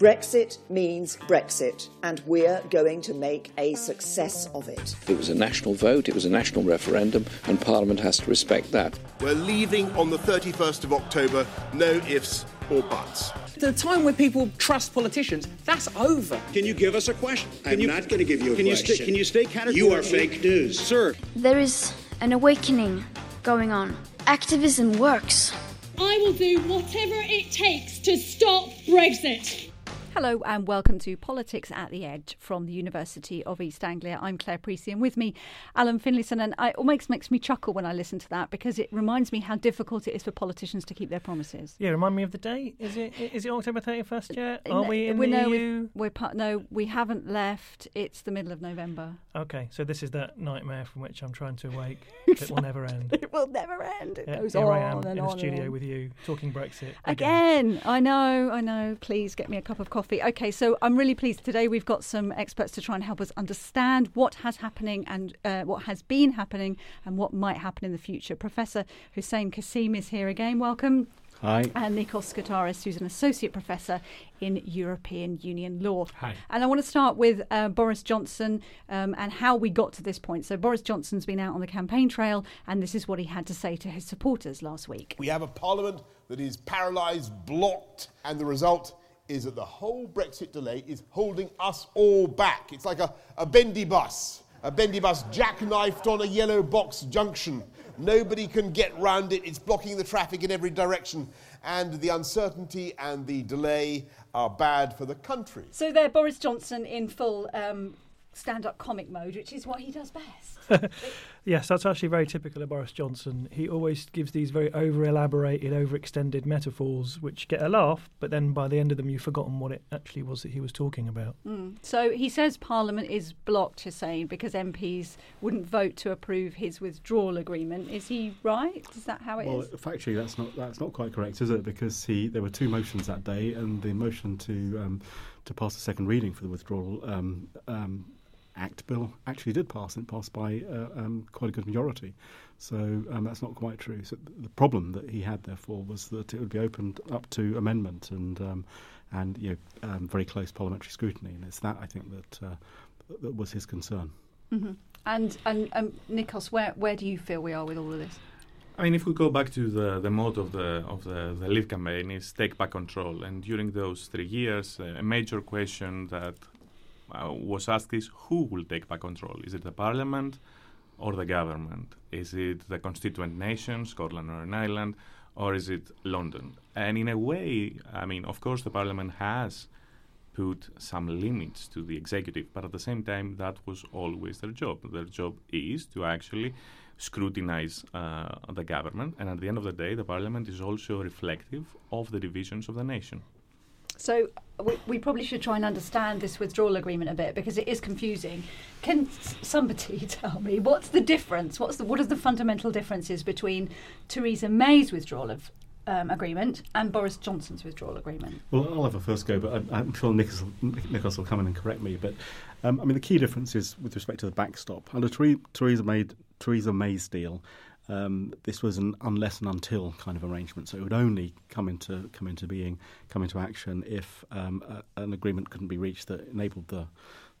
Brexit means Brexit, and we're going to make a success of it. It was a national vote, it was a national referendum, and Parliament has to respect that. We're leaving on the 31st of October, no ifs or buts. The time when people trust politicians, that's over. Can you give us a question? Can I'm you, not going to give you a can question. You stay, can you stay categorical? You are fake news. Sir. There is an awakening going on. Activism works. I will do whatever it takes to stop Brexit. Hello and welcome to Politics at the Edge from the University of East Anglia. I'm Claire Precy and with me Alan Finlayson and it almost makes me chuckle when I listen to that because it reminds me how difficult it is for politicians to keep their promises. Yeah, remind me of the date. Is it is it October 31st yet? Uh, Are we in we the no, EU? We're part, no, we haven't left. It's the middle of November. Okay, so this is that nightmare from which I'm trying to awake. It will never end. It will never end. It Yeah, goes here on I am and in on a studio with you talking Brexit Again, I know, I know. Please get me a cup of coffee. Okay, so I'm really pleased today. We've got some experts to try and help us understand what has happening and uh, what has been happening and what might happen in the future. Professor Hussein Kassim is here again. Welcome. Hi. And Nikos Skoutaris, who's an associate professor in European Union law. Hi. And I want to start with uh, Boris Johnson um, and how we got to this point. So, Boris Johnson's been out on the campaign trail, and this is what he had to say to his supporters last week. We have a parliament that is paralysed, blocked, and the result is that the whole Brexit delay is holding us all back. It's like a, a bendy bus, a bendy bus jackknifed on a yellow box junction. Nobody can get round it. It's blocking the traffic in every direction. And the uncertainty and the delay are bad for the country. So there, Boris Johnson in full um, stand-up comic mode, which is what he does best. Yes, that's actually very typical of Boris Johnson. He always gives these very over elaborated, overextended metaphors which get a laugh, but then by the end of them you've forgotten what it actually was that he was talking about. Mm. So he says Parliament is blocked, Hussein, because MPs wouldn't vote to approve his withdrawal agreement. Is he right? Is that how it well, is? factually, that's not that's not quite correct, is it? Because he there were two motions that day, and the motion to um, to pass the second reading for the withdrawal um, um, act bill actually did pass, and it passed by uh, um, quite a good majority. So um, that's not quite true. So the problem that he had, therefore, was that it would be opened up to amendment and um, and you know um, very close parliamentary scrutiny, and it's that I think that uh, that was his concern. hmm And and um, Nikos, where where do you feel we are with all of this? I mean, if we go back to the, the motto of the of the, the Leave campaign is take back control, and during those three years, uh, a major question that uh, was asked is who will take back control? Is it the Parliament or the government? Is it the constituent nations, Scotland or Ireland, or is it London? And in a way, I mean, of course, the Parliament has put some limits to the executive, but at the same time, that was always their job. Their job is to actually scrutinize uh, the government, and at the end of the day, the parliament is also reflective of the divisions of the nation. So we, we probably should try and understand this withdrawal agreement a bit because it is confusing. Can somebody tell me what's the difference? What's the what are the fundamental differences between Theresa May's withdrawal of um, agreement and Boris Johnson's withdrawal agreement? Well, I'll have a first go, but I'm, I'm sure Nikos, Nikos will come in and correct me. But um, I mean, the key difference is with respect to the backstop. Under Theresa, May, Theresa May's deal, um, this was an unless and until kind of arrangement. So it would only come into come into being, come into action if um, a, an agreement couldn't be reached that enabled the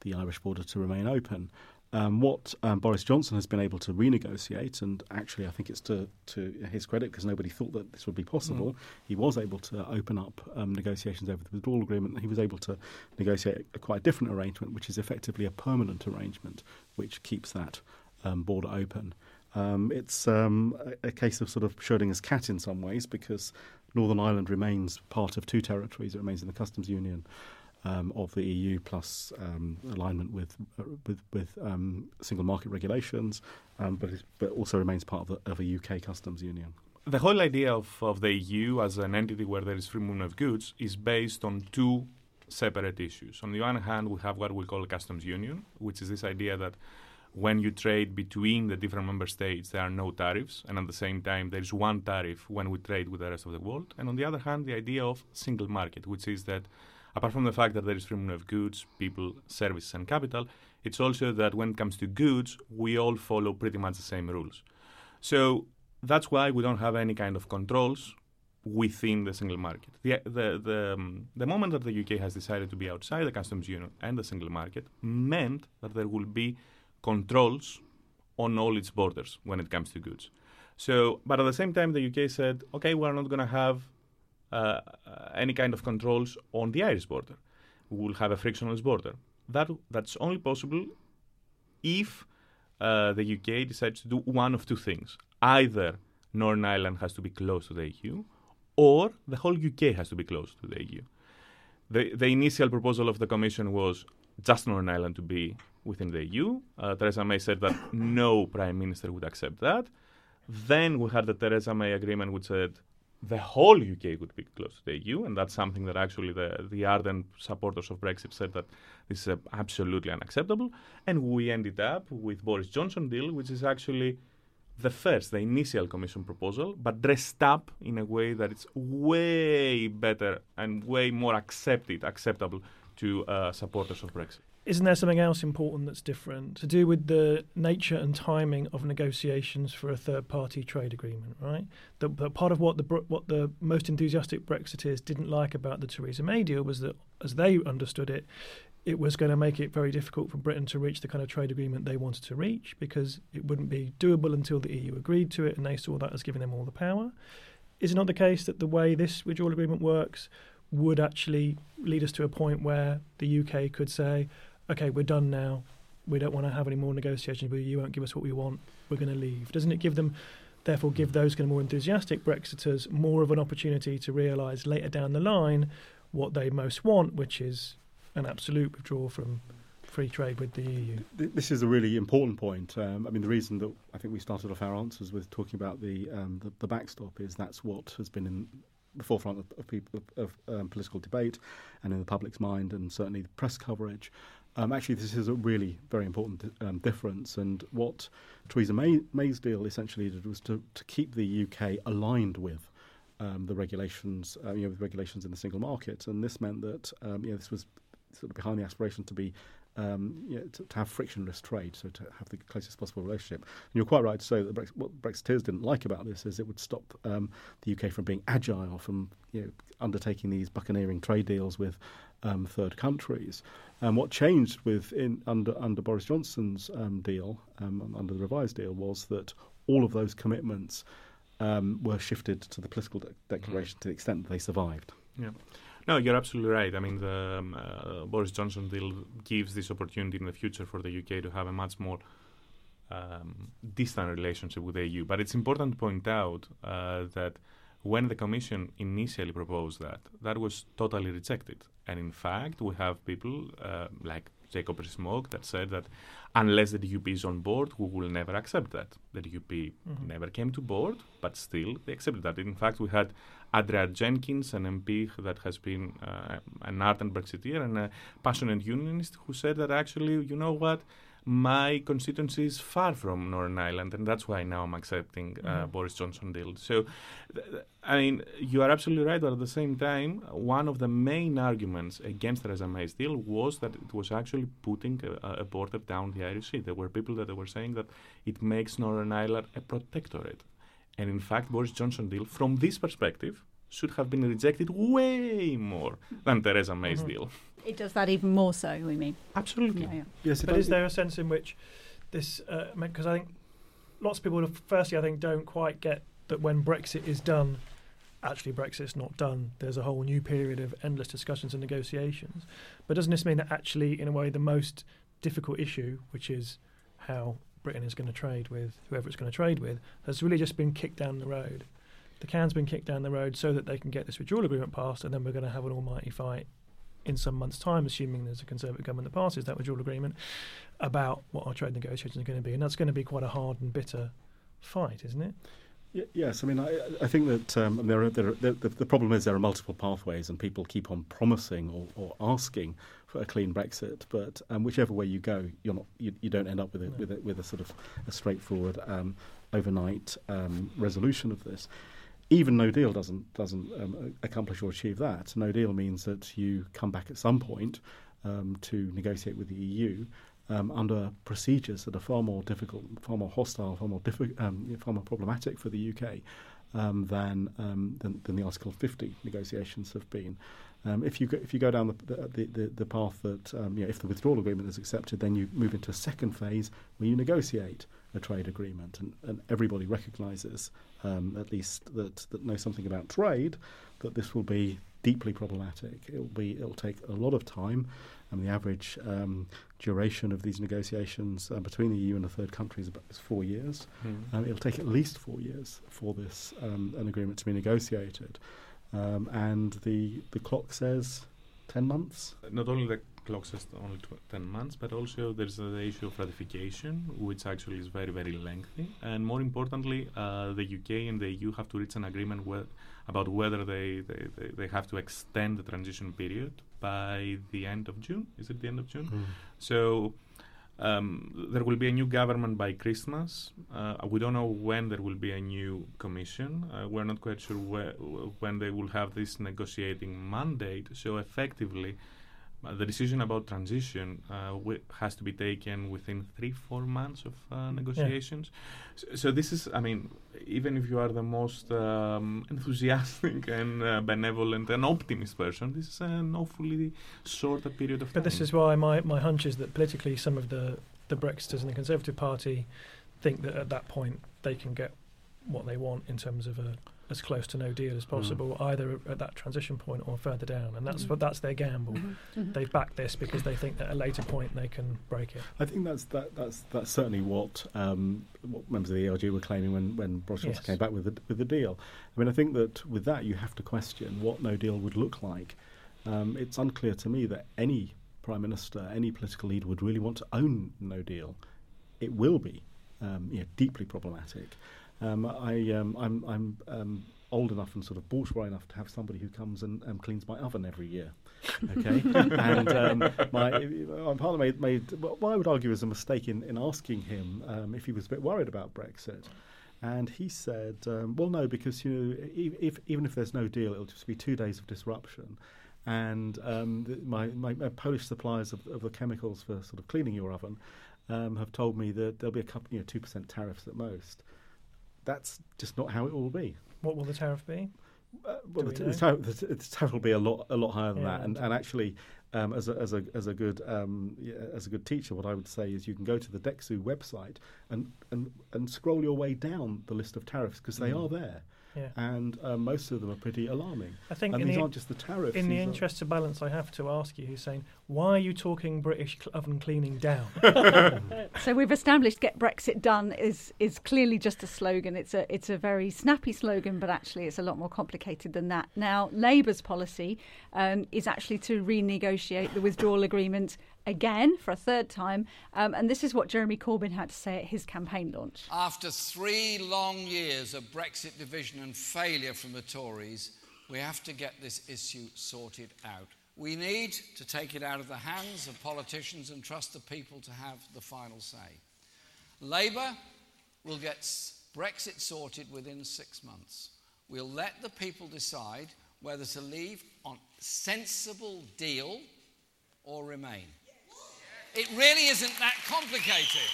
the Irish border to remain open. Um, what um, Boris Johnson has been able to renegotiate, and actually I think it's to, to his credit because nobody thought that this would be possible. Mm. He was able to open up um, negotiations over the withdrawal agreement. He was able to negotiate a quite different arrangement, which is effectively a permanent arrangement, which keeps that um, border open. Um, it's um, a, a case of sort of Schrodinger's cat in some ways because Northern Ireland remains part of two territories. It remains in the customs union um, of the EU plus um, alignment with uh, with, with um, single market regulations, um, but but also remains part of, the, of a UK customs union. The whole idea of, of the EU as an entity where there is free movement of goods is based on two separate issues. On the one hand, we have what we call a customs union, which is this idea that when you trade between the different member states, there are no tariffs, and at the same time, there is one tariff when we trade with the rest of the world. And on the other hand, the idea of single market, which is that apart from the fact that there is freedom of goods, people, services, and capital, it's also that when it comes to goods, we all follow pretty much the same rules. So that's why we don't have any kind of controls within the single market. The, the, the, um, the moment that the UK has decided to be outside the customs union and the single market meant that there will be controls on all its borders when it comes to goods. So, but at the same time, the UK said, okay, we're not going to have uh, any kind of controls on the Irish border. We will have a frictionless border. That that's only possible if uh, the UK decides to do one of two things: either Northern Ireland has to be close to the EU, or the whole UK has to be close to the EU. The, the initial proposal of the Commission was just Northern Ireland to be within the EU. Uh, Theresa May said that no Prime Minister would accept that. Then we had the Theresa May agreement, which said the whole UK would be close to the EU, and that's something that actually the, the ardent supporters of Brexit said that this is absolutely unacceptable. And we ended up with Boris Johnson deal, which is actually the first, the initial Commission proposal, but dressed up in a way that it's way better and way more accepted, acceptable to uh, supporters of Brexit. Isn't there something else important that's different to do with the nature and timing of negotiations for a third-party trade agreement? Right, the, the part of what the what the most enthusiastic Brexiteers didn't like about the Theresa May deal was that, as they understood it, it was going to make it very difficult for Britain to reach the kind of trade agreement they wanted to reach because it wouldn't be doable until the EU agreed to it, and they saw that as giving them all the power. Is it not the case that the way this withdrawal agreement works would actually lead us to a point where the UK could say, okay, we're done now. We don't want to have any more negotiations with you. You won't give us what we want. We're going to leave. Doesn't it give them, therefore, give those kind of more enthusiastic Brexiters more of an opportunity to realise later down the line what they most want, which is an absolute withdrawal from free trade with the EU? This is a really important point. Um, I mean, the reason that I think we started off our answers with talking about the um, the, the, backstop is that's what has been in the forefront of, of, people, of um, political debate and in the public's mind, and certainly the press coverage. Um, actually, this is a really very important um, difference. And what Theresa May, May's deal essentially did was to, to keep the UK aligned with um, the regulations, uh, you know, the regulations in the single market. And this meant that um, you know, this was sort of behind the aspiration to be um, you know, to, to, have frictionless trade, so to have the closest possible relationship. And you're quite right to say that what Brexiteers didn't like about this is it would stop um, the UK from being agile, from you know, undertaking these buccaneering trade deals with um, third countries. And what changed under under Boris Johnson's um, deal, um, under the revised deal, was that all of those commitments um, were shifted to the political de- declaration mm-hmm. to the extent that they survived. Yeah. No, you're absolutely right. I mean, the um, uh, Boris Johnson deal gives this opportunity in the future for the UK to have a much more um, distant relationship with the EU. But it's important to point out uh, that when the Commission initially proposed that, that was totally rejected. And in fact, we have people uh, like Jacob Rees-Mogg that said that unless the DUP is on board, we will never accept that. The DUP mm-hmm. never came to board, but still they accepted that. In fact, we had Andrea Jenkyns, an MP that has been uh, an ardent Brexiteer and a passionate unionist, who said that actually, you know what, my constituency is far from Northern Ireland, and that's why now I'm accepting uh, mm-hmm. Boris Johnson deal. So, th- I mean, you are absolutely right, but at the same time, one of the main arguments against Theresa May's deal was that it was actually putting a, a border down the Irish Sea. There were people that were saying that it makes Northern Ireland a protectorate. And in fact, Boris Johnson deal, from this perspective, should have been rejected way more than Theresa May's mm-hmm. deal. It does that even more so, we mean. Absolutely. Yeah, yeah. Yes, but is there a sense in which this, because uh, I think lots of people, firstly, I think, don't quite get that when Brexit is done, actually Brexit's not done. There's a whole new period of endless discussions and negotiations. But doesn't this mean that actually, in a way, the most difficult issue, which is how Britain is going to trade with whoever it's going to trade with, has really just been kicked down the road? The can's been kicked down the road so that they can get this withdrawal agreement passed, and then we're going to have an almighty fight in some months' time, assuming there's a Conservative government that passes that withdrawal agreement, about what our trade negotiations are going to be. And that's going to be quite a hard and bitter fight, isn't it? yes, I mean, I, I think that um, there are, there are, the, the, problem is there are multiple pathways, and people keep on promising or, or asking for a clean Brexit. But um, whichever way you go, you're not, you, you don't end up with a, no. with, a, with a sort of a straightforward um, overnight um, resolution of this even no deal doesn't doesn't um, accomplish or achieve that. No deal means that you come back at some point um, to negotiate with the EU um, under procedures that are far more difficult, far more hostile, far more diffi- um, far more problematic for the UK. um, than, um, than than the Article 50 negotiations have been. Um, if you go, if you go down the the, the, the path that um, you know, if the withdrawal agreement is accepted, then you move into a second phase where you negotiate a trade agreement, and, and everybody recognises, um, at least that that know something about trade, that this will be deeply problematic. It'll be it'll take a lot of time. And the average um, duration of these negotiations uh, between the EU and a third country is about is four years. Mm. Um, it'll take at least four years for this um, an agreement to be negotiated. Um, and the the clock says ten months. Not only the clock says only tw- 10 months, but also there's uh, the issue of ratification, which actually is very, very lengthy. And more importantly, uh, the UK and the EU have to reach an agreement whe- about whether they, they, they, they have to extend the transition period by the end of June. Is it the end of June? Mm. So um, there will be a new government by Christmas. Uh, we don't know when there will be a new commission. Uh, we're not quite sure whe- when they will have this negotiating mandate. So effectively, the decision about transition uh, wi- has to be taken within three, four months of uh, negotiations. So, so this is, I mean, even if you are the most um, enthusiastic and uh, benevolent and optimist person, this is an awfully short period of time. But this is why my, my hunch is that politically some of the, the Brexiters and the Conservative Party think that at that point they can get what they want in terms of a as close to no deal as possible, either at that transition point or further down, and that's Mm. what that's their gamble. Mhm. They've backed this because they think that at a later point they can break it. I think that's that, that's that's certainly what um, what members of the ERG were claiming when when Boris Johnson Yes. came back with the, with the deal. I mean, I think that with that you have to question what no deal would look like. Um, it's unclear to me that any prime minister, any political leader would really want to own no deal. It will be um, you know, deeply problematic. Um, I um, I'm I'm um, old enough and sort of bourgeois enough to have somebody who comes and um, cleans my oven every year. Okay, and um, my, my partner made, made what I would argue is a mistake in, in asking him um, if he was a bit worried about Brexit. And he said, um, "Well, no, because you know, if, if, even if there's no deal, it'll just be two days of disruption." And um, th- my, my, my Polish suppliers of, of the chemicals for sort of cleaning your oven um, have told me that there'll be a couple, you know, two percent tariffs at most. That's just not how it will be. What will the tariff be? Uh, well, the, we the, tariff, the, the tariff will be a lot, a lot higher than Yeah, that. And, and actually, um, as a as a as a good um, yeah, as a good teacher, what I would say is you can go to the DExEU website and and and scroll your way down the list of tariffs because they Mm. are there. Yeah. And um, most of them are pretty alarming. I think and these the, aren't just the tariffs. In the are- interest of balance, I have to ask you, Hussein, why are you talking British oven cleaning down? So we've established "Get Brexit Done" is is clearly just a slogan. It's a it's a very snappy slogan, but actually it's a lot more complicated than that. Now, Labour's policy um, is actually to renegotiate the withdrawal agreement again for a third time, um, and this is what Jeremy Corbyn had to say at his campaign launch. After three long years of Brexit division and failure from the Tories, we have to get this issue sorted out. We need to take it out of the hands of politicians and trust the people to have the final say. Labour will get Brexit sorted within six months. We'll let the people decide whether to leave on sensible deal or remain. It really isn't that complicated.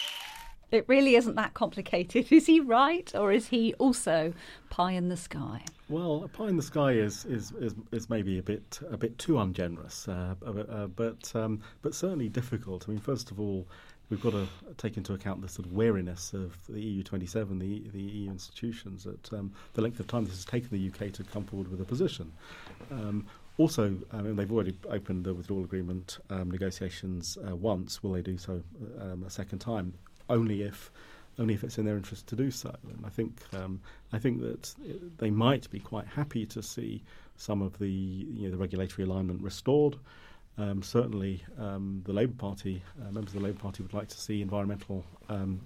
It really isn't that complicated. Is he right, or is he also pie in the sky? Well, pie in the sky is is, is, is maybe a bit a bit too ungenerous, uh, uh, but um, but certainly difficult. I mean, first of all, we've got to take into account the sort of wariness of the EU27, the the EU institutions, at um, the length of time this has taken the UK to come forward with a position. Um, also, I mean, they've already opened the withdrawal agreement um, negotiations uh, once. Will they do so um, a second time? Only if only if it's in their interest to do so. And I think um, I think that they might be quite happy to see some of the you know, the regulatory alignment restored. Um, certainly, um, the Labour Party uh, members of the Labour Party would like to see environmental um,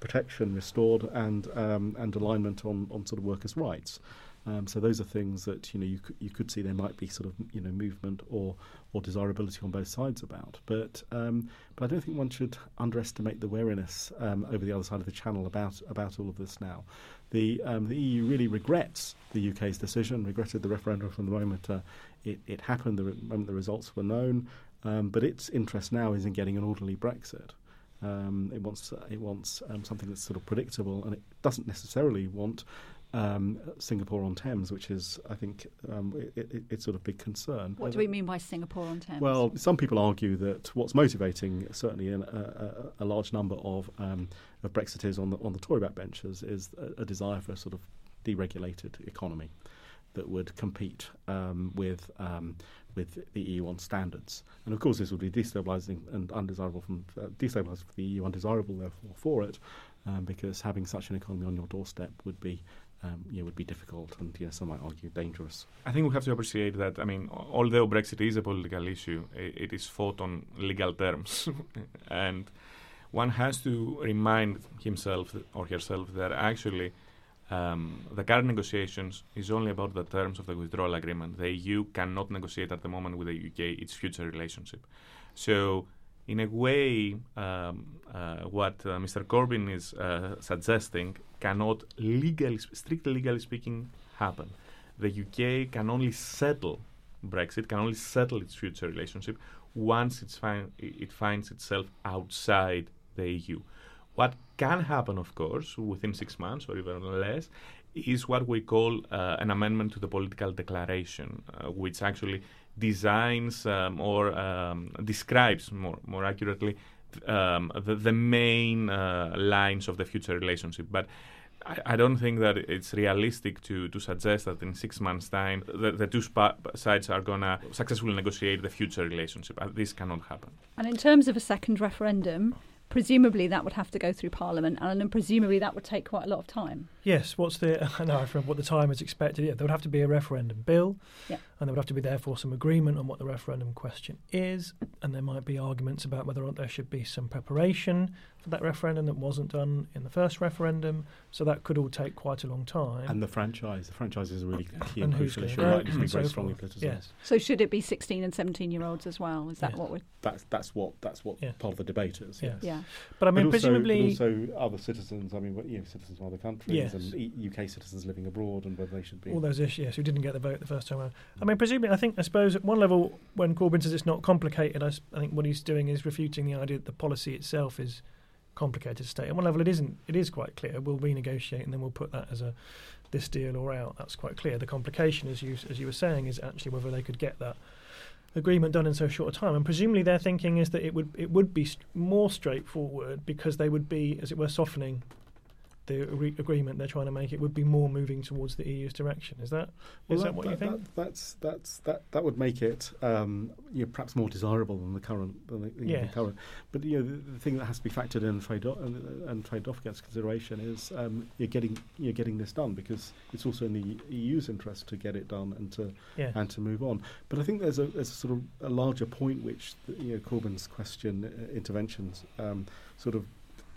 protection restored and um, and alignment on, on sort of workers' rights. Um, so those are things that you know you could, you could see there might be sort of you know movement or or desirability on both sides about. But um, but I don't think one should underestimate the wariness um, over the other side of the channel about about all of this now. The um, the EU really regrets the UK's decision, regretted the referendum from the moment uh, it, it happened, the re- moment the results were known. Um, but its interest now is in getting an orderly Brexit. Um, it wants it wants um, something that's sort of predictable, and it doesn't necessarily want um, Singapore on Thames, which is, I think, um, it, it, it's sort of big concern. What do we mean by Singapore on Thames? Well, some people argue that what's motivating certainly in a, a, a large number of um, of Brexiteers on the on the Tory backbenchers is a, a desire for a sort of deregulated economy that would compete um, with um, with the EU on standards. And of course, this would be destabilising and undesirable from uh, destabilising for the EU, undesirable therefore for it, um, because having such an economy on your doorstep would be um, you know, would be difficult and you know, some might argue dangerous. I think we have to appreciate that. I mean, although Brexit is a political issue, it, it is fought on legal terms, and one has to remind himself or herself that actually um, the current negotiations is only about the terms of the withdrawal agreement. The EU cannot negotiate at the moment with the UK its future relationship. So, in a way, um, uh, what uh, Mr. Corbyn is uh, suggesting cannot legally, strictly legally speaking, happen. The UK can only settle Brexit, can only settle its future relationship once it finds itself outside the EU. What can happen, of course, within six months or even less, is what we call uh, an amendment to the political declaration, uh, which actually designs um, or um, describes more, more accurately um, the, the, main uh, lines of the future relationship. But I, don't think that it's realistic to, to suggest that in six months' time the, the two spa- sides are going to successfully negotiate the future relationship. Uh, this cannot happen. And in terms of a second referendum, presumably that would have to go through Parliament, and then presumably that would take quite a lot of time. Yes, what's the? I know from what the time is expected. Yeah, there would have to be a referendum bill, yeah. and there would have to be therefore some agreement on what the referendum question is, and there might be arguments about whether or not there should be some preparation for that referendum that wasn't done in the first referendum. So that could all take quite a long time. And the franchise, the franchise is a really key and, and crucial issue. Right, and so very strongly politicised. Yes. So should it be 16 and 17 year olds as well? Is that yes. what we're? That's that's what that's what yeah. part of the debate is. Yes. Yeah. But I mean, but also, presumably, but also other citizens. I mean, you know, citizens from other countries yes. and UK citizens living abroad, and whether they should be all those issues. Yes, who didn't get the vote the first time around. I mm. mean, presumably, I think I suppose at one level, when Corbyn says it's not complicated, I, I think what he's doing is refuting the idea that the policy itself is complicated to state. At one level, it isn't. It is quite clear. We'll renegotiate, and then we'll put that as a this deal or out. That's quite clear. The complication, as you as you were saying, is actually whether they could get that agreement done in so short a time. And presumably, their thinking is that it would it would be st- more straightforward because they would be, as it were, softening the re- agreement they're trying to make. It would be more moving towards the EU's direction. Is that well, is that, that what that, you think? That, that's that's that that would make it um, you know, perhaps more desirable than the current. Than the, yes. the current. But you know, the, the, thing that has to be factored in trade off, and, and trade off against consideration is um, you're getting you're getting this done because it's also in the EU's interest to get it done and to yeah. and to move on. But I think there's a there's a sort of a larger point which the, you know Corbyn's question uh, interventions um, sort of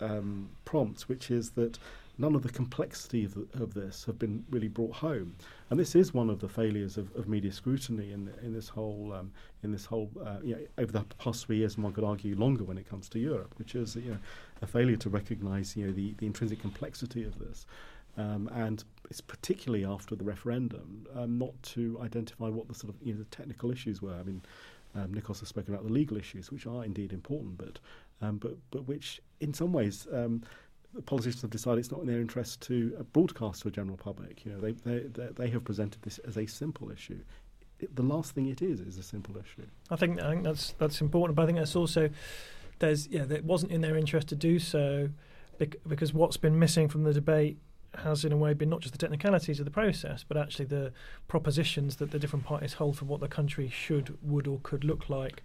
um, prompts, which is that none of the complexity of, the, of, this have been really brought home, and this is one of the failures of, of media scrutiny in in this whole um, in this whole uh, you know, over the past three years, and one could argue longer when it comes to Europe, which is you know, a failure to recognise you know the, the intrinsic complexity of this. Um, and it's particularly after the referendum, um, not to identify what the sort of you know the technical issues were. I mean, um, Nikos has spoken about the legal issues, which are indeed important, but um, but but which in some ways um, politicians have decided it's not in their interest to uh, broadcast to a general public. You know, they, they, they, they have presented this as a simple issue. It, the last thing it is is a simple issue. I think I think that's that's important, but I think that's also there's yeah, it wasn't in their interest to do so bec- because what's been missing from the debate has in a way been not just the technicalities of the process, but actually the propositions that the different parties hold for what the country should, would, or could look like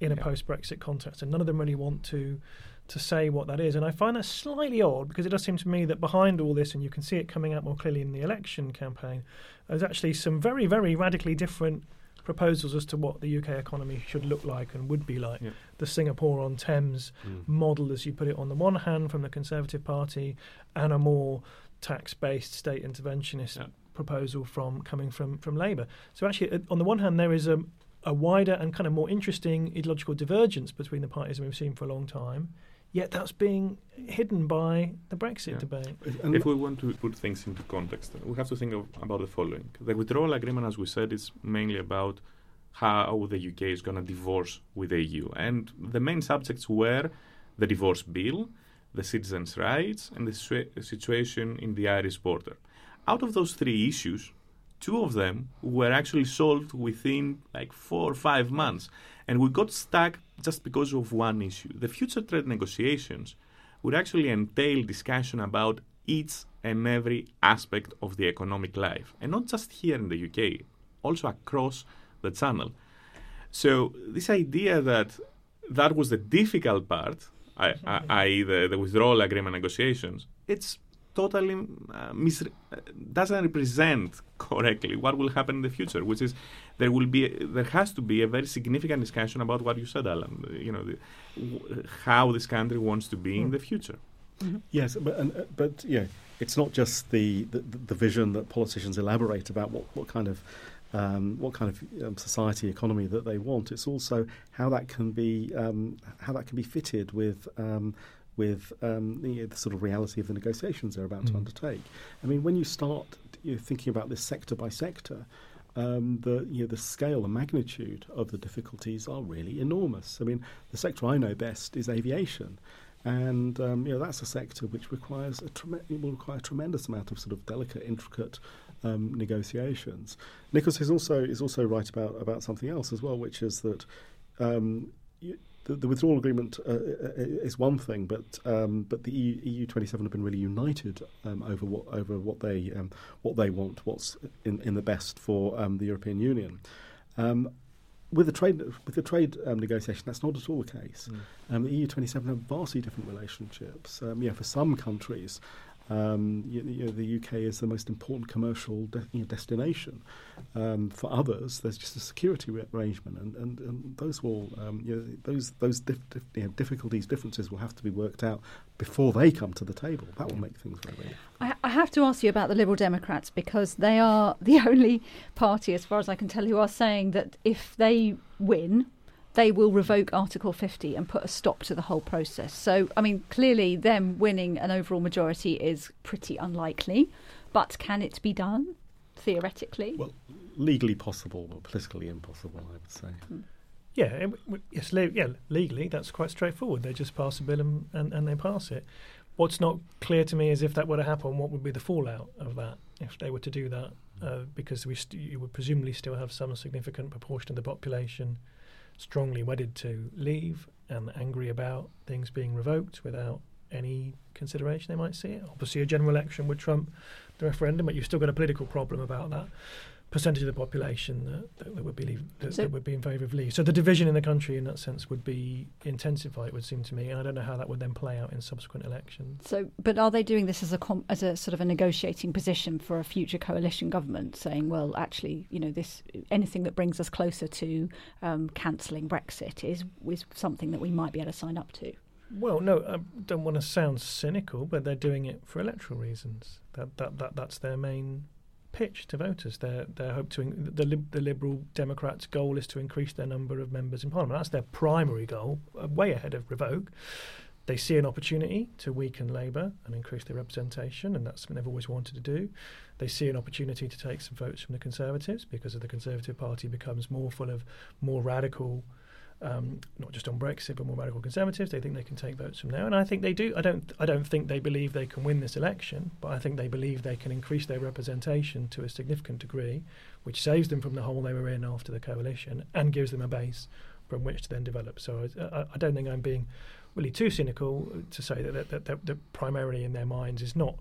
in a yeah. post-Brexit context, and none of them really want to to say what that is. And I find that slightly odd because it does seem to me that behind all this, and you can see it coming out more clearly in the election campaign, there's actually some very, very radically different proposals as to what the UK economy should look like and would be like. The Singapore on Thames mm. model, as you put it, on the one hand from the Conservative Party, and a more tax-based state interventionist proposal from coming from from Labour. So actually, on the one hand, there is a a wider and kind of more interesting ideological divergence between the parties than we've seen for a long time. Yet that's being hidden by the Brexit Yeah. debate. And if we want to put things into context, we have to think of, about the following. The withdrawal agreement, as we said, is mainly about how the UK is going to divorce with the EU. And the main subjects were the divorce bill, the citizens' rights, and the situa- situation in the Irish border. out of those three issues, two of them were actually solved within like four or five months. And we got stuck just because of one issue. The future trade negotiations would actually entail discussion about each and every aspect of the economic life, and not just here in the UK, also across the channel. So, this idea that that was the difficult part, i.e., the, the withdrawal agreement negotiations, it's totally uh, mis- uh, doesn't represent correctly what will happen in the future, which is there will be there has to be a very significant discussion about what you said, Alan. You know, the, w- how this country wants to be mm. in the future. Mm-hmm. Yes, but and, uh, but yeah, it's not just the, the, the vision that politicians elaborate about what, what kind of um, what kind of um, society economy that they want. It's also how that can be um, how that can be fitted with um, with um, the, the, sort of reality of the negotiations they're about mm. to undertake. I mean, when you start you know, thinking about this sector by sector, um, the you know, the scale, the magnitude of the difficulties are really enormous. I mean, the sector I know best is aviation. And um, you know that's a sector which requires a trem- will require a tremendous amount of sort of delicate, intricate um, negotiations. Nicholas is also is also right about about something else as well, which is that um, you, the, the, withdrawal agreement uh, uh, is one thing, but um, but the EU, EU 27 have been really united um, over what over what they um, what they want, what's in, in the best for um, the European Union. Um, with the trade with the trade um, negotiation, that's not at all the case. Mm. the EU 27 have vastly different relationships. yeah, for some countries, um, you, you know, the UK is the most important commercial de- you know, destination. Um, for others, there's just a security re- arrangement, and, and, and those will um, you know, those those dif- dif- difficulties, differences will have to be worked out before they come to the table. That will make things very. I, I have to ask you about the Liberal Democrats because they are the only party, as far as I can tell, who are saying that if they win, they will revoke Article 50 and put a stop to the whole process. So, I mean, clearly, them winning an overall majority is pretty unlikely, but can it be done theoretically? Well, legally possible, but politically impossible, I would say. Hmm. Yeah, yes, le- yeah, legally that's quite straightforward. They just pass a bill and, and, and they pass it. What's not clear to me is if that were to happen, what would be the fallout of that if they were to do that? Uh, because we st- you would presumably still have some significant proportion of the population strongly wedded to leave and angry about things being revoked without any consideration they might see it. Obviously, a general election would trump the referendum, but you've still got a political problem about that percentage of the population that, that would be that, so that, would be in favour of leave. So the division in the country, in that sense, would be intensified. It would seem to me, and I don't know how that would then play out in subsequent elections. So, but are they doing this as a com- as a sort of a negotiating position for a future coalition government, saying, well, actually, you know, this anything that brings us closer to um, cancelling Brexit is is something that we might be able to sign up to. Well, no, I don't want to sound cynical, but they're doing it for electoral reasons. That that, that that's their main pitch to voters. Their their hope to the the Liberal Democrats' goal is to increase their number of members in Parliament. That's their primary goal, uh, way ahead of revoke. They see an opportunity to weaken Labour and increase their representation, and that's something they've always wanted to do. They see an opportunity to take some votes from the Conservatives because of the Conservative Party becomes more full of more radical um, not just on Brexit, but more radical conservatives. They think they can take votes from there, and I think they do. I don't. I don't think they believe they can win this election, but I think they believe they can increase their representation to a significant degree, which saves them from the hole they were in after the coalition and gives them a base from which to then develop. So I, I, don't think I'm being really too cynical to say that, that, that, that primarily in their minds is not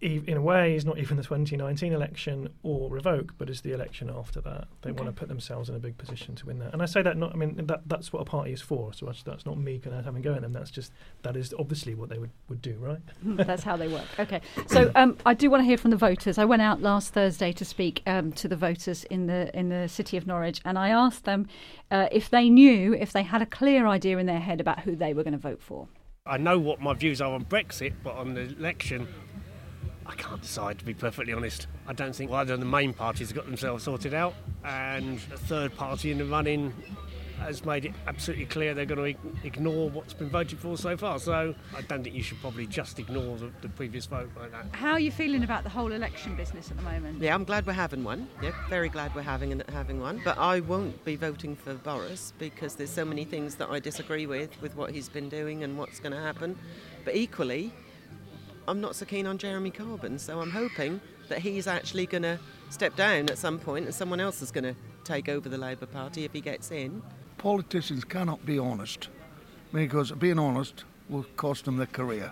in a way, is not even the 2019 election or revoke, but is the election after that. They okay. want to put themselves in a big position to win that. And I say that not, I mean, that that's what a party is for. So that's not me kind of having go at them. That's just, that is obviously what they would, would do, right? that's how they work. Okay. So um, I do want to hear from the voters. I went out last Thursday to speak um, to the voters in the, in the city of Norwich, and I asked them uh, if they knew, if they had a clear idea in their head about who they were going to vote for. I know what my views are on Brexit, but on the election, I can't decide, to be perfectly honest. I don't think either of the main parties have got themselves sorted out, and a third party in the running has made it absolutely clear they're going to ignore what's been voted for so far. So I don't think you should probably just ignore the, the, previous vote like that. How are you feeling about the whole election business at the moment? Yeah, I'm glad we're having one. Yeah, very glad we're having having one. But I won't be voting for Boris because there's so many things that I disagree with with what he's been doing and what's going to happen. But equally, I'm not so keen on Jeremy Corbyn, so I'm hoping that he's actually going to step down at some point and someone else is going to take over the Labour Party if he gets in. Politicians cannot be honest because being honest will cost them their career.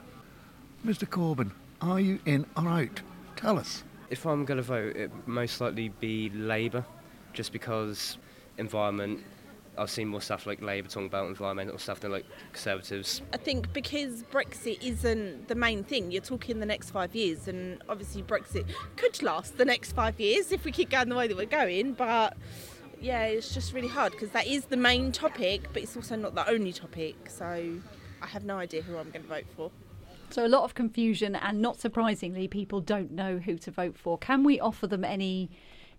Mr Corbyn, are you in or out? Tell us. If I'm going to vote, it most likely be Labour, just because environment. I've seen more stuff like Labour talking about environmental stuff than like Conservatives. I think because Brexit isn't the main thing, you're talking the next five years, and obviously Brexit could last the next five years if we keep going the way that we're going, but yeah, it's just really hard because that is the main topic, but it's also not the only topic, so I have no idea who I'm going to vote for. So a lot of confusion, and not surprisingly, people don't know who to vote for. Can we offer them any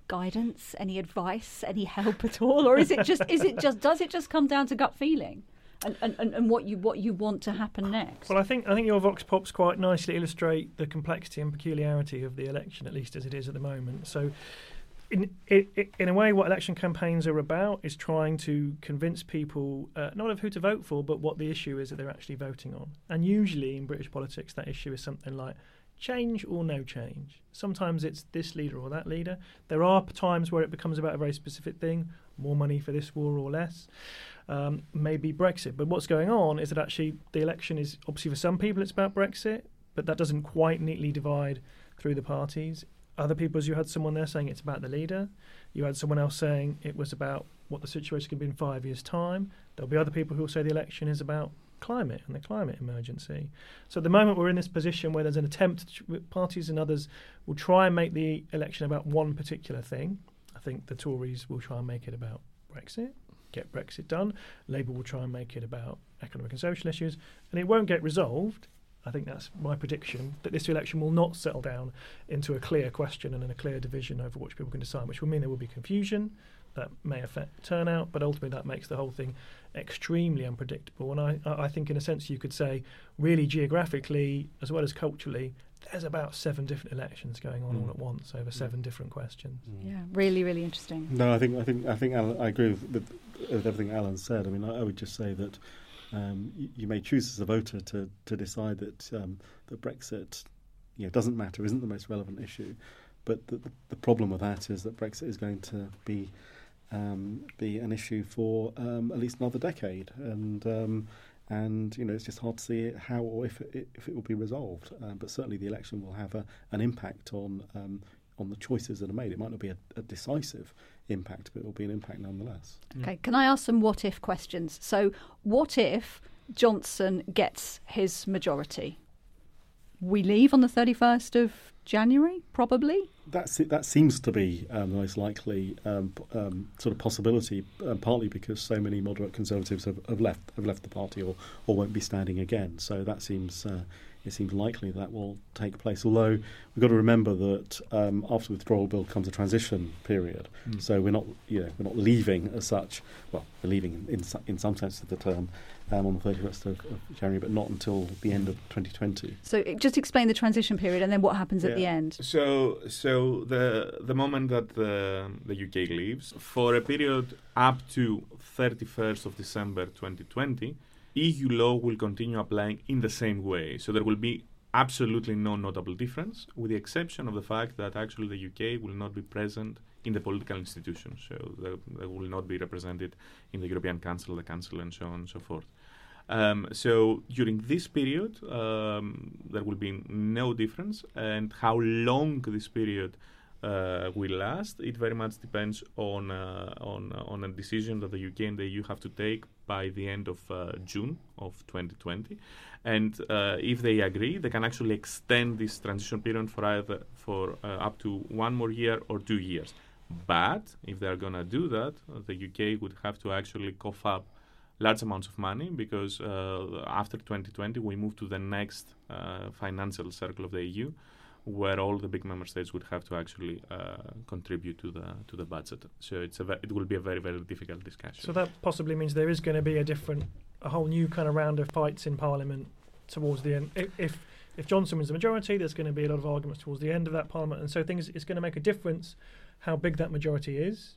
guidance, any advice, any help at all, or is it just is it just does it just come down to gut feeling? And, and, and what you what you want to happen next. Well, I think I think your vox pops quite nicely illustrate the complexity and peculiarity of the election, at least as it is at the moment. So, in in, a way, what election campaigns are about is trying to convince people uh, not of who to vote for, but what the issue is that they're actually voting on. And usually in British politics, that issue is something like change or no change. Sometimes it's this leader or that leader. There are times where it becomes about a very specific thing more money for this war or less. Um, maybe Brexit. But what's going on is that actually the election is obviously for some people it's about Brexit, but that doesn't quite neatly divide through the parties. Other people, as you had someone there saying it's about the leader, you had someone else saying it was about what the situation could be in five years' time. There'll be other people who will say the election is about climate and the climate emergency. So at the moment we're in this position where there's an attempt, parties and others will try and make the election about one particular thing. I think the Tories will try and make it about Brexit, get Brexit done. Labour will try and make it about economic and social issues, and it won't get resolved. I think that's my prediction that this election will not settle down into a clear question and a clear division over which people can decide, which will mean there will be confusion that may affect turnout, but ultimately that makes the whole thing extremely unpredictable. And I, I think, in a sense, you could say, really geographically as well as culturally, there's about seven different elections going on mm. all at once over seven different questions. Mm. Yeah, really, really interesting. No, I think I think I think Alan, I agree with, with, with, everything Alan said. I mean, I, I would just say that um, you, you, may choose as a voter to to decide that um, that Brexit, you know, doesn't matter, isn't the most relevant issue. But the, the, the problem with that is that Brexit is going to be um, be an issue for um, at least another decade, and um, and you know it's just hard to see how or if it, if it will be resolved. Um, but certainly the election will have a, an impact on um, on the choices that are made. It might not be a, a decisive impact, but it will be an impact nonetheless. Okay, can I ask some what if questions? So, what if Johnson gets his majority? We leave on the 31st of January, probably. That's that seems to be um, the most likely um, um, sort of possibility, um, partly because so many moderate conservatives have, have, left have left the party or, or won't be standing again. So that seems uh, it seems likely that will take place. Although we've got to remember that um, after the withdrawal bill comes a transition period, mm. so we're not you know we're not leaving as such. Well, we're leaving in in, in some sense of the term, um, on the 31st of, of, January, but not until the end of 2020. So just explain the transition period and then what happens yeah. at the end. So, so the the moment that the the UK leaves for a period up to 31st of December 2020, EU law will continue applying in the same way. So there will be absolutely no notable difference, with the exception of the fact that actually the UK will not be present in the political institutions. So they, they, will not be represented in the European Council, the Council, and so on and so forth. Um, so during this period, um, there will be no difference, and how long this period uh, will last, it very much depends on uh, on on a decision that the UK and the EU have to take by the end of uh, June of 2020. And uh, if they agree, they can actually extend this transition period for either for uh, up to one more year or two years. But if they are going to do that, the UK would have to actually cough up large amounts of money because uh, after 2020 we move to the next uh, financial circle of the EU where all the big member states would have to actually uh, contribute to the to the budget. So it's a ve- it will be a very very difficult discussion. So that possibly means there is going to be a different, a whole new kind of round of fights in Parliament towards the end. If if, if Johnson wins the majority, there's going to be a lot of arguments towards the end of that Parliament, and so things it's going to make a difference how big that majority is,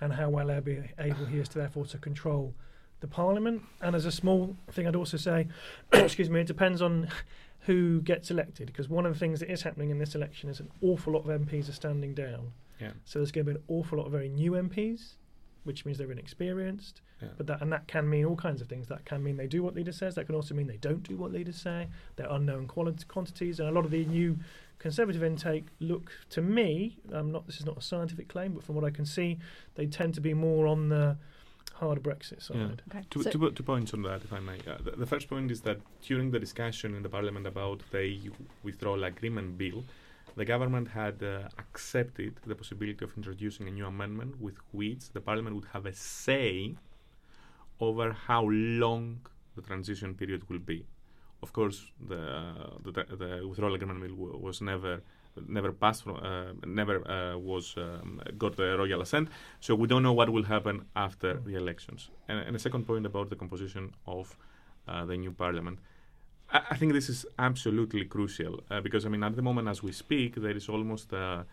and how well be able he is to therefore to control the Parliament. And as a small thing, I'd also say, excuse me, it depends on who gets elected, because one of the things that is happening in this election is an awful lot of MPs are standing down. Yeah. So there's going to be an awful lot of very new MPs, which means they're inexperienced. Yeah. But that and that can mean all kinds of things. That can mean they do what leader says. That can also mean they don't do what leaders say. They're unknown quali- quantities, and a lot of the new conservative intake look to me. Um, not this is not a scientific claim, but from what I can see, they tend to be more on the hard Brexit side. Yeah. Two, two, po- two points on that, if I may. Uh, the, the first point is that during the discussion in the Parliament about the EU withdrawal agreement bill, the government had uh, accepted the possibility of introducing a new amendment with which the Parliament would have a say over how long the transition period will be. Of course, the uh, the, the withdrawal agreement bill w- was never never passed, from, uh, never uh, was um, got the royal assent. So we don't know what will happen after the elections. And, and a second point about the composition of uh, the new parliament. I, I think this is absolutely crucial uh, because I mean at the moment as we speak there is almost a,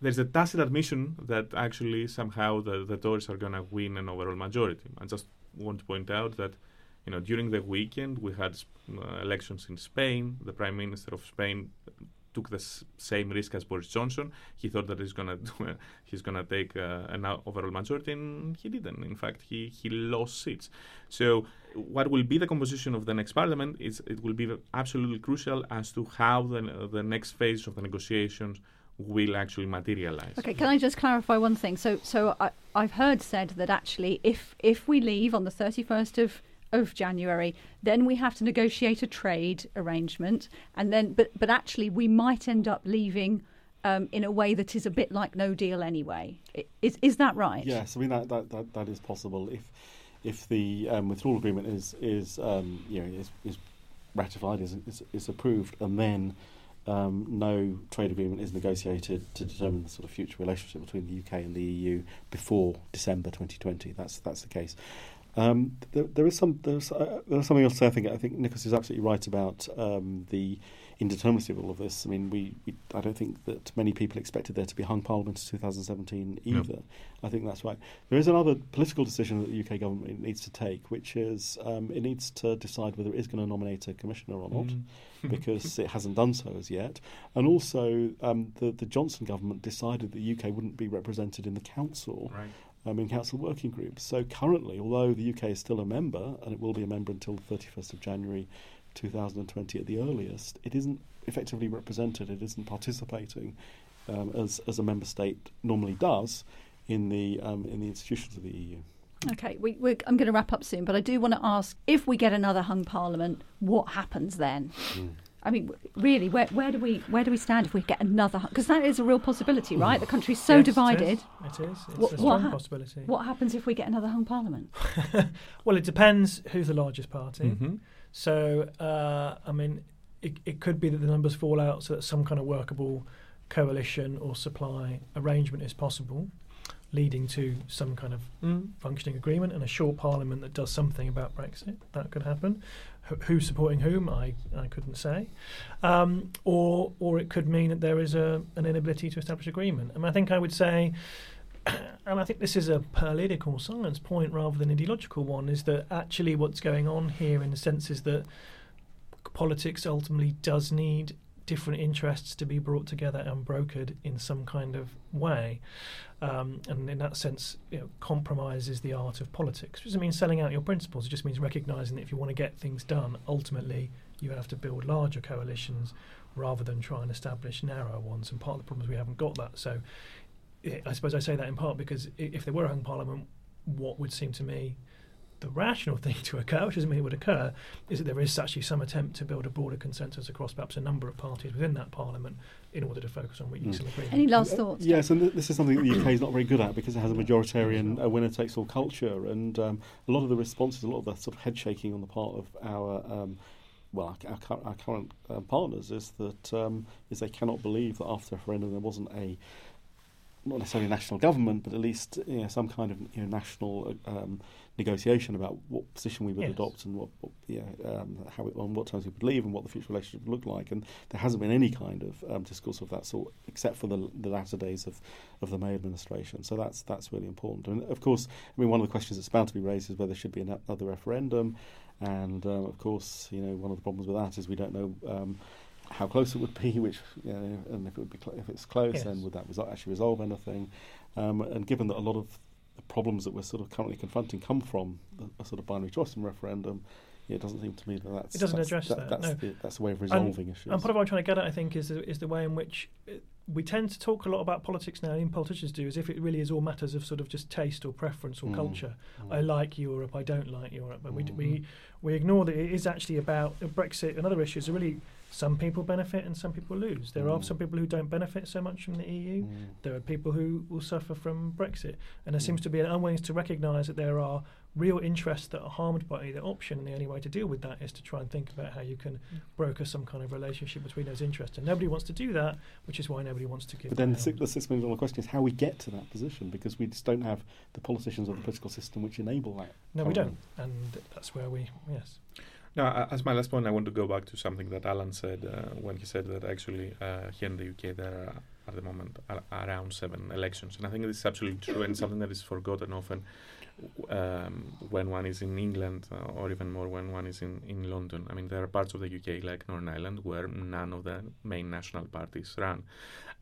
there's a tacit admission that actually somehow the, the Tories are going to win an overall majority. I just want to point out that you know during the weekend we had uh, elections in Spain. The Prime Minister of Spain took the s- same risk as Boris Johnson. He thought that he's gonna do he's gonna take uh, an overall majority, and he didn't. In fact, he he lost seats. So, what will be the composition of the next parliament? Is it will be absolutely crucial as to how the the next phase of the negotiations will actually materialize. Okay, can I just clarify one thing? So, so I, I've heard said that actually, if if we leave on the thirty first of of January, then we have to negotiate a trade arrangement, and then but but actually we might end up leaving. Um, in a way that is a bit like no deal anyway. Is is that right? Yes, I mean that that, that, that is possible if if the um, withdrawal agreement is is um, you know is, is ratified is, is is approved and then um, no trade agreement is negotiated to determine the sort of future relationship between the UK and the EU before December 2020. That's that's the case. Um, there, there is some there's, uh, there's something else to say. I think I think Nicholas is absolutely right about um, the indeterminacy of all of this. I mean, we, we I don't think that many people expected there to be hung parliament in 2017 No. either. I think that's right. There is another political decision that the UK government needs to take, which is um, it needs to decide whether it is going to nominate a commissioner or not, Mm. because it hasn't done so as yet. And also, um, the the Johnson government decided that the UK wouldn't be represented in the council. Right. Um, in council working groups. So currently, although the UK is still a member, and it will be a member until the 31st of January 2020 at the earliest, it isn't effectively represented. It isn't participating um, as as a member state normally does in the um, in the institutions of the EU. Okay, we, we're, I'm going to wrap up soon, but I do want to ask: if we get another hung parliament, what happens then? I mean, really, where, where do we where do we stand if we get another? Because that is a real possibility, right? The country's so Yes, divided. is. It is. It's What- a what strong hap- possibility. What happens if we get another hung parliament? Well, it depends who's the largest party. Mhm. So, uh, I mean, it, it could be that the numbers fall out so that some kind of workable coalition or supply arrangement is possible, leading to some kind of Mm. functioning agreement and a short parliament that does something about Brexit. That could happen. Wh- who's supporting whom? I, I couldn't say. Um, or or it could mean that there is a an inability to establish agreement. And I think I would say and I think this is a political science point rather than ideological one, is that actually what's going on here, in the sense, is that politics ultimately does need different interests to be brought together and brokered in some kind of way. Um, and in that sense, you know, compromise is the art of politics. It doesn't mean selling out your principles. It just means recognizing that if you want to get things done, ultimately you have to build larger coalitions rather than try and establish narrower ones. And part of the problem is we haven't got that. So I suppose I say that in part because if there were a hung parliament, what would seem to me the rational thing to occur, which doesn't mean it would occur, is that there is actually some attempt to build a broader consensus across perhaps a number of parties within that parliament in order to focus on reaching some agreement. Any last thoughts? Yes, and th- this is something that the UK is not very good at because it has a majoritarian uh, winner takes all culture, and um, a lot of the responses, a lot of the sort of head shaking on the part of our. Um, well, our, our, our current uh, partners is that um, is they cannot believe that after a referendum there wasn't a not necessarily national government, but at least you know, some kind of you know, national um, negotiation about what position we would Yes. adopt and what, what yeah, um, how it, on what terms we would leave and what the future relationship would look like. And there hasn't been any kind of um, discourse of that sort, except for the, the latter days of, of the May administration. So that's that's really important. And of course, I mean, one of the questions that's bound to be raised is whether there should be another referendum. And um, of course, you know, one of the problems with that is we don't know um, how close it would be, which you know, and if it would be cl- if it's close, Yes. then would that result actually resolve anything? Um, and given that a lot of the problems that we're sort of currently confronting come from the, a sort of binary choice in referendum, it doesn't seem to me that that's It doesn't that's, address that. That's no. the, that's the way of And- resolving issues. And part of what I'm trying to get at, I think, is the, is the way in which uh, we tend to talk a lot about politics now, and even politicians do, as if it really is all matters of sort of just taste or preference or Mm. culture. Mm. I like Europe, I don't like Europe. But we, Mhm. we, we ignore that it is actually about uh, Brexit and other issues are really some people benefit and some people lose. There are Mm. some people who don't benefit so much from the EU. Mm. There are people who will suffer from Brexit. And there mm. seems to be an unwillingness to recognise that there are real interests that are harmed by either option, and the only way to deal with that is to try and think about how you can mm. broker some kind of relationship between those interests. And nobody wants to do that, which is why nobody wants to give. But then the ground. six, the six million dollar question is how we get to that position because we just don't have the politicians or the political system which enable that. no, we don't, and that's where we yes. No, a- as my last point, I want to go back to something that Alan said uh, when he said that actually uh, here in the UK there are at the moment a- around seven elections, and I think this is absolutely true and something that is forgotten often um, when one is in England uh, or even more when one is in, in London. I mean, there are parts of the UK like Northern Ireland where none of the main national parties run.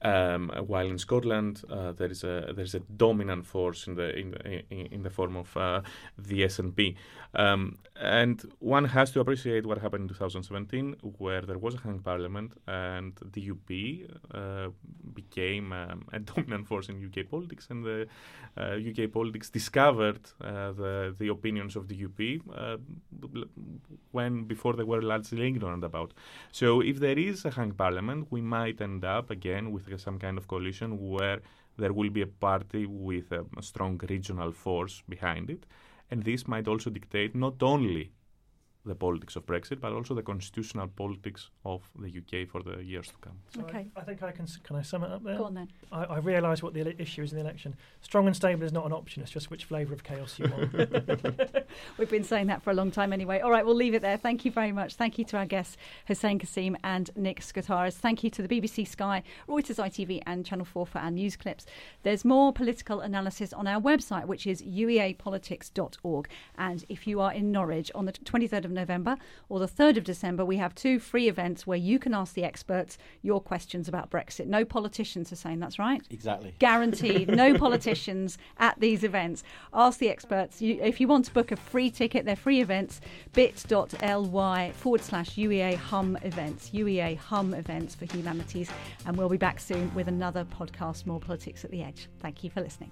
Um, while in Scotland uh, there is a there is a dominant force in the in in, in the form of uh, the SNP, um, and one has to appreciate what happened in 2017, where there was a hung parliament and the DUP uh, became um, a dominant force in UK politics, and the uh, UK politics discovered uh, the the opinions of the DUP uh, when before they were largely ignorant about. So if there is a hung parliament, we might end up again with some kind of coalition where there will be a party with a, strong regional force behind it, and this might also dictate not only the politics of Brexit, but also the constitutional politics of the UK for the years to come. So Okay. I, I think I can can I sum it up there. Go on then. I, I realise what the ele- issue is in the election. Strong and stable is not an option. It's just which flavour of chaos you want. We've been saying that for a long time anyway. All right, we'll leave it there. Thank you very much. Thank you to our guests, Hussein Kassim and Nick Skoutaris. Thank you to the BBC Sky, Reuters ITV, and Channel 4 for our news clips. There's more political analysis on our website, which is ueapolitics.org. And if you are in Norwich on the 23rd of November or the 3rd of December, we have two free events where you can ask the experts your questions about Brexit. No politicians are saying that's right. Exactly. Guaranteed. no politicians at these events. Ask the experts. You, if you want to book a free ticket, they're free events. bit.ly forward slash UEA Hum events. UEA Hum events for humanities. And we'll be back soon with another podcast, More Politics at the Edge. Thank you for listening.